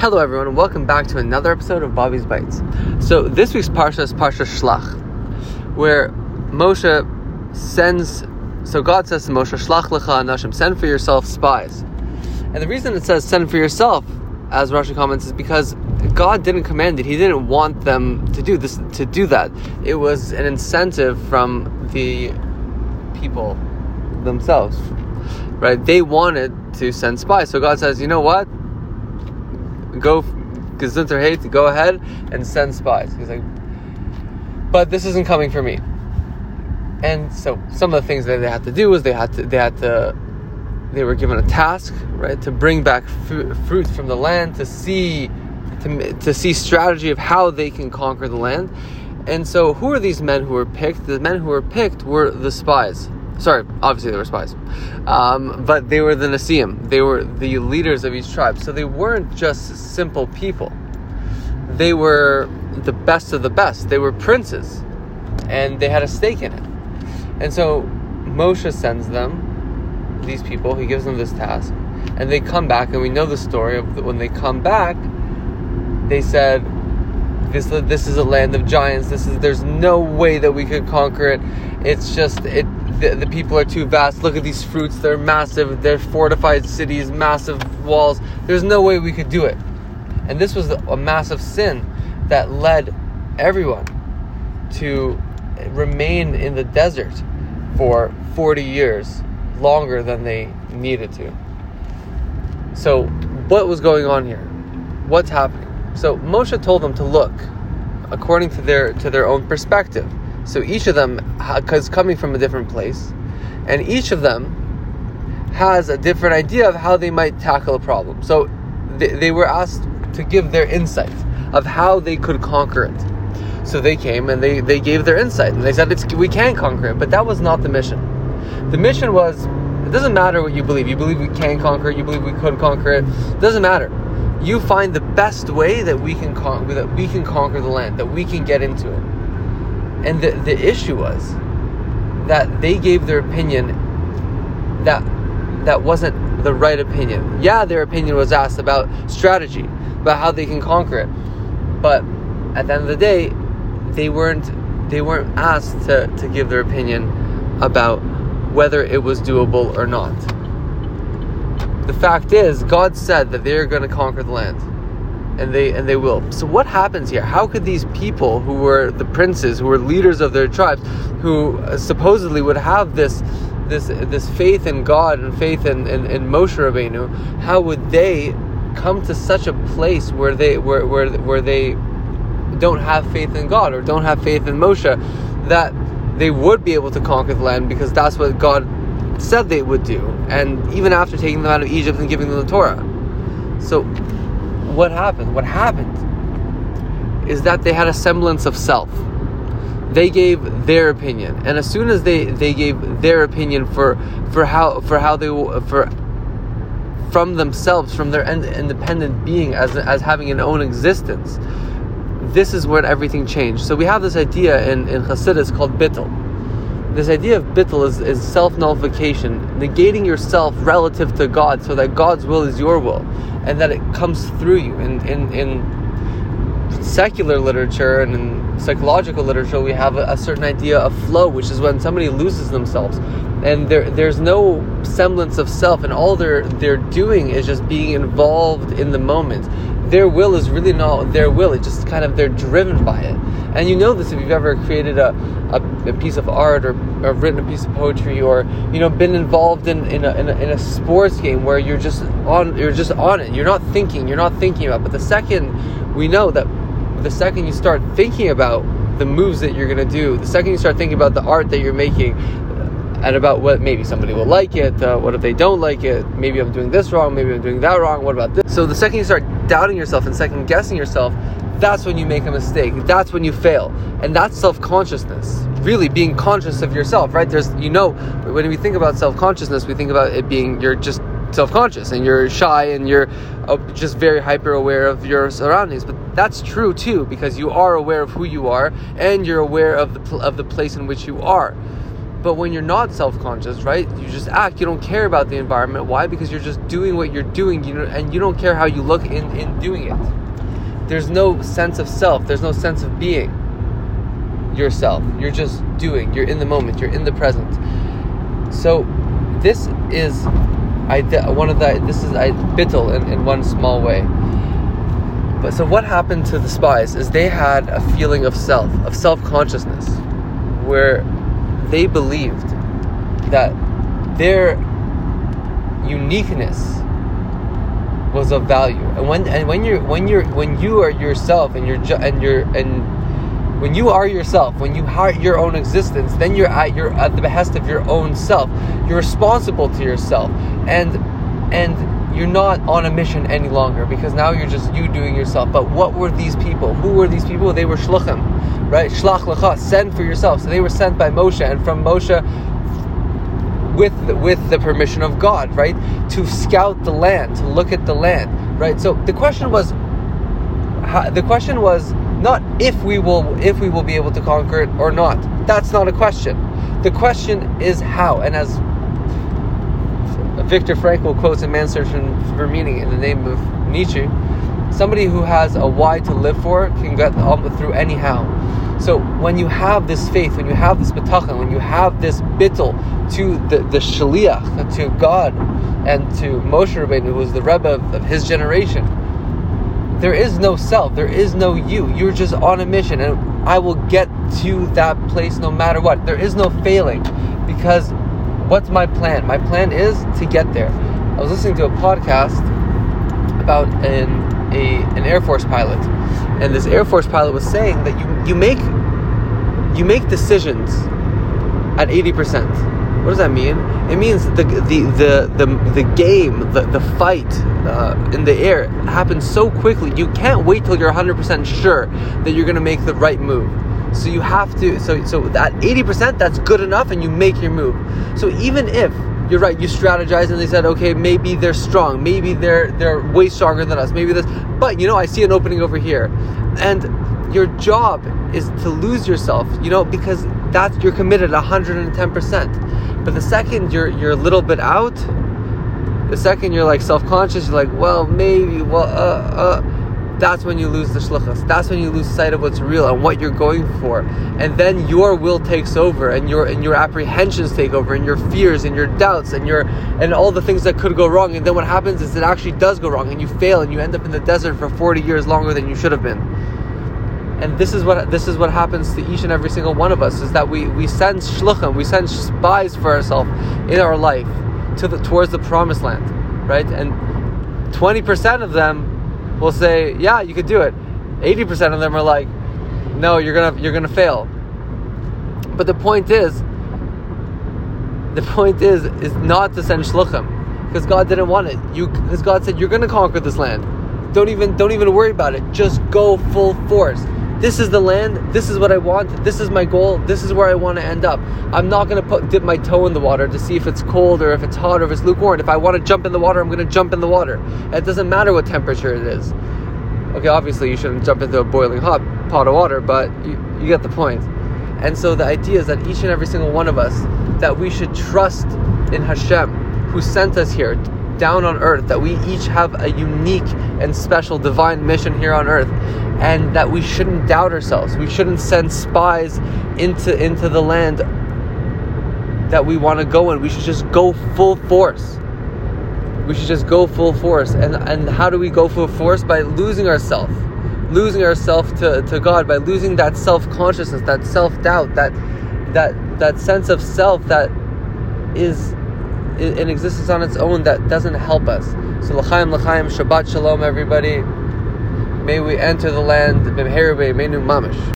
Hello, everyone, and welcome back to another episode of Bobby's Bites. So, this week's Parsha is Parsha Shlach, where Moshe sends. So, God says to Moshe, Shlach lecha anashim, send for yourself spies. And the reason it says send for yourself, as Rashi comments, is because God didn't command it. He didn't want them to do this, to do that. It was an incentive from the people themselves, right? They wanted to send spies. So God says, you know what? Go Gesundheit hate, to go ahead and send spies. He's like, but this isn't coming for me. And so some of the things that they had to do was they had to they had to they were given a task right to bring back fruit from the land to see to, to see strategy of how they can conquer the land. And so who are these men who were picked? The men who were picked were the spies. Sorry, obviously they were spies, um, but they were the Nasiim. They were the leaders of each tribe. So they weren't just simple people. They were the best of the best. They were princes, and they had a stake in it. And so Moshe sends them, these people. He gives them this task, and they come back. And we know the story of when they come back. They said, this this is a land of giants. This is there's no way that we could conquer it. It's just it the, the people are too vast. Look at these fruits; they're massive. They're fortified cities, massive walls. There's no way we could do it. And this was a massive sin that led everyone to remain in the desert for 40 years, longer than they needed to. So, what was going on here? What's happening? So Moshe told them to look according to their to their own perspective. So each of them is coming from a different place, and each of them has a different idea of how they might tackle a problem. So they, they were asked to give their insight of how they could conquer it. So they came and they, they gave their insight and they said it's, we can conquer it, but that was not the mission. The mission was it doesn't matter what you believe. You believe we can conquer it, you believe we could conquer it. It doesn't matter you find the best way that we can con- that we can conquer the land, that we can get into it. And the the issue was that they gave their opinion that that wasn't the right opinion. Yeah, their opinion was asked about strategy, about how they can conquer it. But at the end of the day, they weren't they weren't asked to, to give their opinion about whether it was doable or not the fact is, God said that they're going to conquer the land, and they and they will. So what happens here? How could these people who were the princes, who were leaders of their tribes, who uh, supposedly would have this this this faith in God and faith in, in, in Moshe Rabbeinu, how would they come to such a place where they where where where they don't have faith in God or don't have faith in Moshe that they would be able to conquer the land because that's what God said they would do, and even after taking them out of Egypt and giving them the Torah. So, what happened? What happened is that they had a semblance of self. They gave their opinion, and as soon as they, they gave their opinion for for how for how they for from themselves, from their independent being as as having an own existence, this is when everything changed. So we have this idea in in Hasidus called bittul this idea of bittul is, is self nullification, negating yourself relative to God so that God's will is your will and that it comes through you. In, in, in secular literature and in psychological literature, we have a, a certain idea of flow, which is when somebody loses themselves and there, there's no semblance of self, and all they're, they're doing is just being involved in the moment their will is really not their will. It's just kind of they're driven by it. And you know this if you've ever created a, a, a piece of art or, or, written a piece of poetry or you know been involved in, in, a, in, a, in a sports game where you're just on you're just on it. You're not thinking. You're not thinking about. But the second we know that the second you start thinking about the moves that you're gonna do, the second you start thinking about the art that you're making, and about what maybe somebody will like it, uh, what if they don't like it, maybe I'm doing this wrong, maybe I'm doing that wrong, what about this? So the second you start doubting yourself and second guessing yourself, that's when you make a mistake. That's when you fail. And that's self consciousness. Really being conscious of yourself, right? There's, you know, when we think about self consciousness, we think about it being you're just self conscious and you're shy and you're uh, just very hyper aware of your surroundings. But that's true too, because you are aware of who you are and you're aware of the, pl- of the place in which you are but when you're not self-conscious, right? You just act. You don't care about the environment. Why? Because you're just doing what you're doing. You know, and you don't care how you look in in doing it. There's no sense of self. There's no sense of being yourself. You're just doing. You're in the moment. You're in the present. So this is I one of the this is I bittul in, in one small way. But so what happened to the spies is they had a feeling of self, of self-consciousness, where they believed that their uniqueness was of value. And when and when you're when you're when you are yourself and you're ju- and you're and when you are yourself, when you have your own existence, then you're at your at the behest of your own self. You're responsible to yourself, and and you're not on a mission any longer because now you're just you doing yourself. But what were these people? Who were these people? They were shluchim, right? Shlach lecha, send for yourself. So they were sent by Moshe, and from Moshe, with the, with the permission of God, right, to scout the land, to look at the land, right. So the question was, how, the question was not if we will if we will be able to conquer it or not. That's not a question. The question is how, and as Viktor Frankl quotes in Man's Search for Meaning in the name of Nietzsche, somebody who has a why to live for can get through any how. So when you have this faith, when you have this bitachon, when you have this bittul to the, the shaliach, to God, and to Moshe Rabbeinu, who was the Rebbe of, of his generation, there is no self, there is no you. You're just on a mission, and I will get to that place no matter what. There is no failing, because what's my plan? My plan is to get there. I was listening to a podcast about an a, an Air Force pilot, and this Air Force pilot was saying that you you make you make decisions at eighty percent. What does that mean? It means the the the the, the game, the the fight uh, in the air happens so quickly. You can't wait till you're hundred percent sure that you're gonna make the right move. So you have to. So so that eighty percent, that's good enough, and you make your move. So even if you're right. You strategize, and they said, okay, maybe they're strong, maybe they're they're way stronger than us, maybe this. But you know, I see an opening over here, and your job is to lose yourself. You know, because that's you're committed 110 percent. But the second you're you're a little bit out, the second you're like self-conscious, you're like, well, maybe, well, uh, uh that's when you lose the shlichus. That's when you lose sight of what's real and what you're going for. And then your will takes over and your and your apprehensions take over and your fears and your doubts and your and all the things that could go wrong. And then what happens is it actually does go wrong and you fail and you end up in the desert for 40 years longer than you should have been. And this is what this is what happens to each and every single one of us is that we we send shluchim, we send spies for ourselves in our life to the towards the promised land, right? And 20% of them will say, "Yeah, you could do it." Eighty percent of them are like, "No, you're gonna you're gonna fail." But the point is, the point is, is not to send shluchim because God didn't want it. You because God said you're gonna conquer this land. Don't even don't even worry about it. Just go full force. This is the land. This is what I want. This is my goal. This is where I want to end up. I'm not going to put dip my toe in the water to see if it's cold or if it's hot or if it's lukewarm. If I want to jump in the water, I'm going to jump in the water. It doesn't matter what temperature it is. Okay, obviously you shouldn't jump into a boiling hot pot of water, but you, you get the point. And so the idea is that each and every single one of us that we should trust in Hashem who sent us here down on earth, that we each have a unique and special divine mission here on earth, and that we shouldn't doubt ourselves. We shouldn't send spies into, into the land that we want to go in. We should just go full force. We should just go full force. And, and how do we go full force? By losing ourselves. Losing ourselves to, to God, by losing that self consciousness, that self doubt, that, that, that sense of self that is in existence on its own that doesn't help us. So l'chaim l'chaim Shabbat Shalom everybody. May we enter the land Menu Mamish.